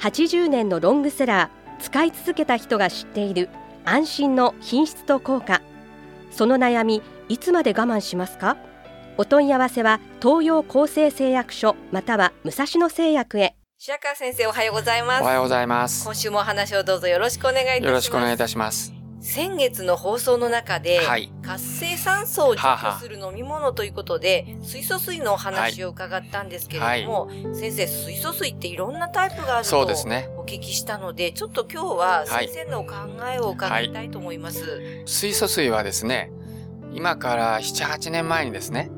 80年のロングセラー使い続けた人が知っている安心の品質と効果。その悩みいつまで我慢しますか？お問い合わせは東洋厚生製薬所または武蔵野製薬へ。白川先生おはようございます。おはようございます。今週もお話をどうぞよろしくお願いいたします。よろしくお願いいたします。先月の放送の中で、はい活性酸素を除去する飲み物ということで、水素水のお話を伺ったんですけれども、先生、水素水っていろんなタイプがあるとそうですね。お聞きしたので、ちょっと今日ははい先生のお考えを伺いたいと思います。水素水はですね、今から7、8年前にですね、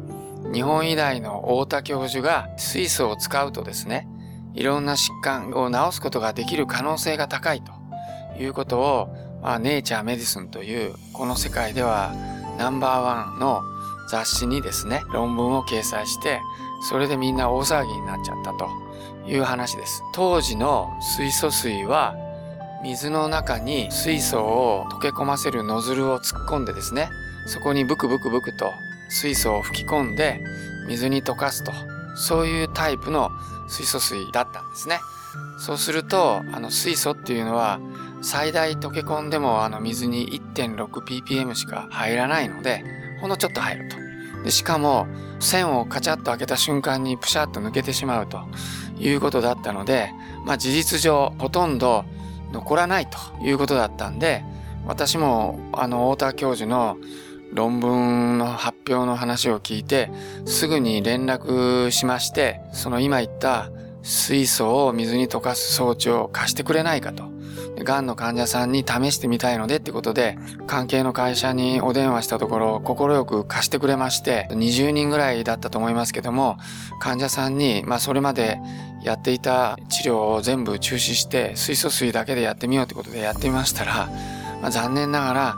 日本医大の太田教授が水素を使うとですね、いろんな疾患を治すことができる可能性が高いということを、まあ、ネイチャーメディスンというこの世界ではナンバーワンの雑誌にですね、論文を掲載して、それでみんな大騒ぎになっちゃったという話です。当時の水素水は水の中に水素を溶け込ませるノズルを突っ込んでですね、そこにブクブクブクと水素を吹き込んで水に溶かすと、そういうタイプの水素水だったんですね。そうすると、あの水素っていうのは最大溶け込んでもあの水に 1.6ppm しか入らないので、ほんのちょっと入ると。でしかも線をカチャッと開けた瞬間にプシャッと抜けてしまうということだったので、まあ事実上ほとんど残らないということだったんで、私もあの太田教授の論文の発表の話を聞いて、すぐに連絡しまして、その今言った水素を水に溶かす装置を貸してくれないかと。癌の患者さんに試してみたいのでってことで、関係の会社にお電話したところ、快く貸してくれまして、20人ぐらいだったと思いますけども、患者さんに、まあそれまでやっていた治療を全部中止して、水素水だけでやってみようってことでやってみましたら、まあ、残念ながら、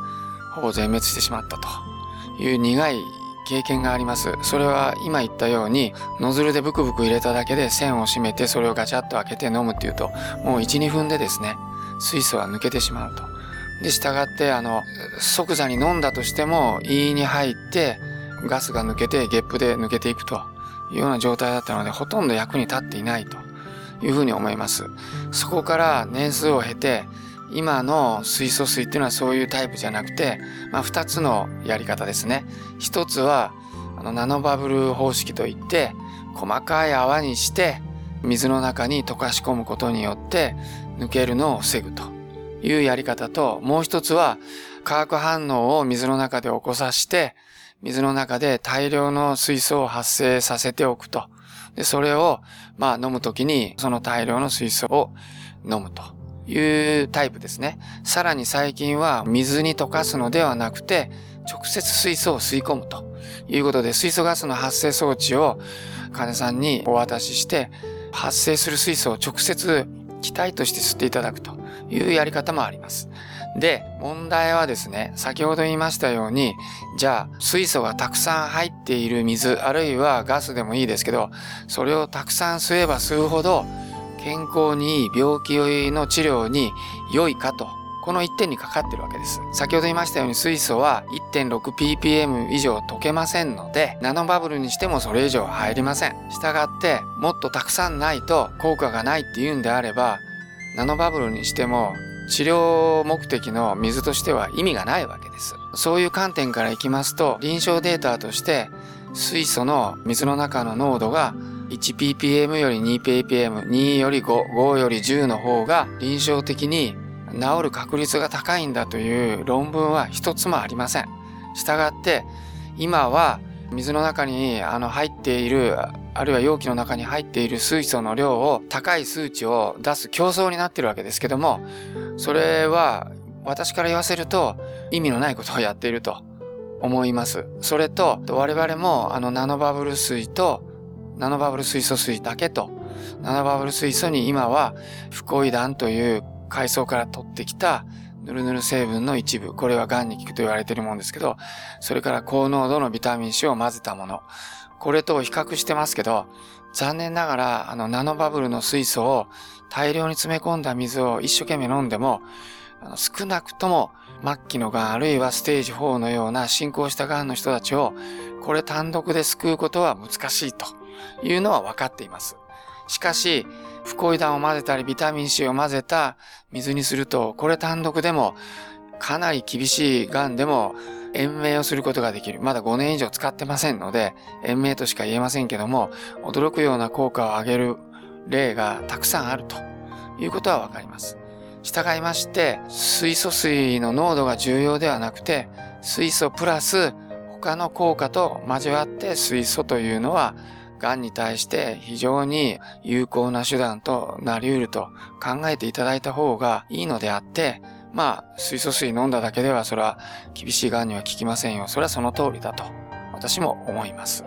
ほぼ全滅してしまったという苦い経験があります。それは今言ったように、ノズルでブクブク入れただけで線を閉めて、それをガチャッと開けて飲むっていうと、もう1、2分でですね、水素は抜けてしまうと。で、従って、あの、即座に飲んだとしても、胃に入って、ガスが抜けて、ゲップで抜けていくというような状態だったので、ほとんど役に立っていないというふうに思います。そこから年数を経て、今の水素水っていうのはそういうタイプじゃなくて、まあ、二つのやり方ですね。一つは、あの、ナノバブル方式といって、細かい泡にして、水の中に溶かし込むことによって、抜けるのを防ぐというやり方と、もう一つは、化学反応を水の中で起こさせて、水の中で大量の水素を発生させておくと。で、それを、まあ飲むときに、その大量の水素を飲むというタイプですね。さらに最近は水に溶かすのではなくて、直接水素を吸い込むということで、水素ガスの発生装置を患者さんにお渡しして、発生する水素を直接気体として吸っていただくというやり方もあります。で、問題はですね、先ほど言いましたように、じゃあ、水素がたくさん入っている水、あるいはガスでもいいですけど、それをたくさん吸えば吸うほど、健康にいい病気の治療に良いかと、この一点にかかってるわけです。先ほど言いましたように水素は 1.6ppm 以上溶けませんので、ナノバブルにしてもそれ以上入りません。したがって、もっとたくさんないと効果がないっていうんであれば、ナノバブルにしても治療目的の水としては意味がないわけです。そういう観点からいきますと、臨床データとして水素の水の中の濃度が 1ppm より 2ppm、2より5、5より10の方が臨床的に治る確率が高いんだという論文は一つもありません。したがって、今は水の中にあの入っている、あるいは容器の中に入っている水素の量を高い数値を出す競争になってるわけですけども、それは私から言わせると意味のないことをやっていると思います。それと我々もあのナノバブル水とナノバブル水素水だけとナノバブル水素に今はフコイダンという海藻から取ってきたヌルヌル成分の一部、これは癌に効くと言われているもんですけど、それから高濃度のビタミン C を混ぜたもの、これと比較してますけど、残念ながら、あの、ナノバブルの水素を大量に詰め込んだ水を一生懸命飲んでも、あの少なくとも末期の癌あるいはステージ4のような進行した癌の人たちをこれ単独で救うことは難しいというのは分かっています。しかし、不コイダンを混ぜたりビタミン C を混ぜた水にすると、これ単独でもかなり厳しい癌でも延命をすることができる。まだ5年以上使ってませんので、延命としか言えませんけども、驚くような効果を上げる例がたくさんあるということはわかります。従いまして、水素水の濃度が重要ではなくて、水素プラス他の効果と交わって水素というのは、癌に対して非常に有効な手段となり得ると考えていただいた方がいいのであって、まあ、水素水飲んだだけではそれは厳しい癌には効きませんよ。それはその通りだと私も思います。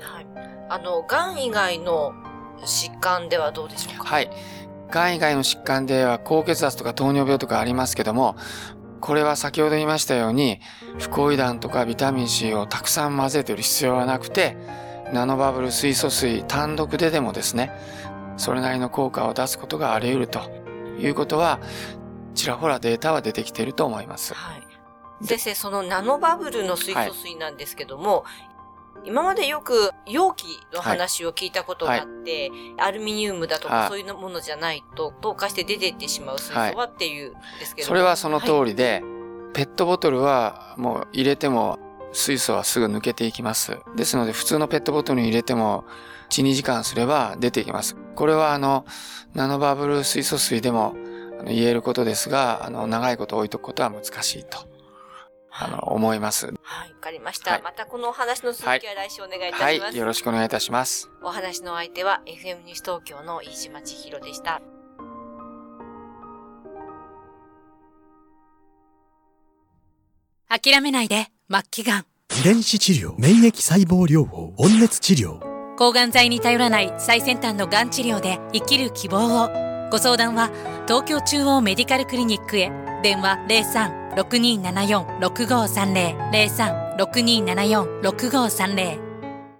はい。あの、癌以外の疾患ではどうでしょうか？はい。癌以外の疾患では高血圧とか糖尿病とかありますけども、これは先ほど言いましたように、不コイダンとかビタミン C をたくさん混ぜてる必要はなくて、ナノバブル水素水単独ででもですね、それなりの効果を出すことがあり得ると。いうことは、ちらほらデータは出てきていると思います。はい。先生、そのナノバブルの水素水なんですけども、はい今までよく容器の話を聞いたことがあって、はい、アルミニウムだとかそういうものじゃないと透過して出ていってしまう水素はっていうですけど、それはその通りで、はい、ペットボトルはもう入れても水素はすぐ抜けていきます。ですので普通のペットボトルに入れても1、2時間すれば出ていきます。これはあの、ナノバブル水素水でも言えることですが、あの、長いこと置いとくことは難しいと。あの、思います。はい、わかりました。はい、またこのお話の続きは来週お願いいたします。はい、はい、よろしくお願いいたします。お話の相手は FM 西東京の飯島千尋でした。諦めないで、末期がん。遺伝子治療、免疫細胞療法、温熱治療。抗がん剤に頼らない最先端のがん治療で生きる希望を。ご相談は東京中央メディカルクリニックへ電話03-6274-6530 03-6274-6530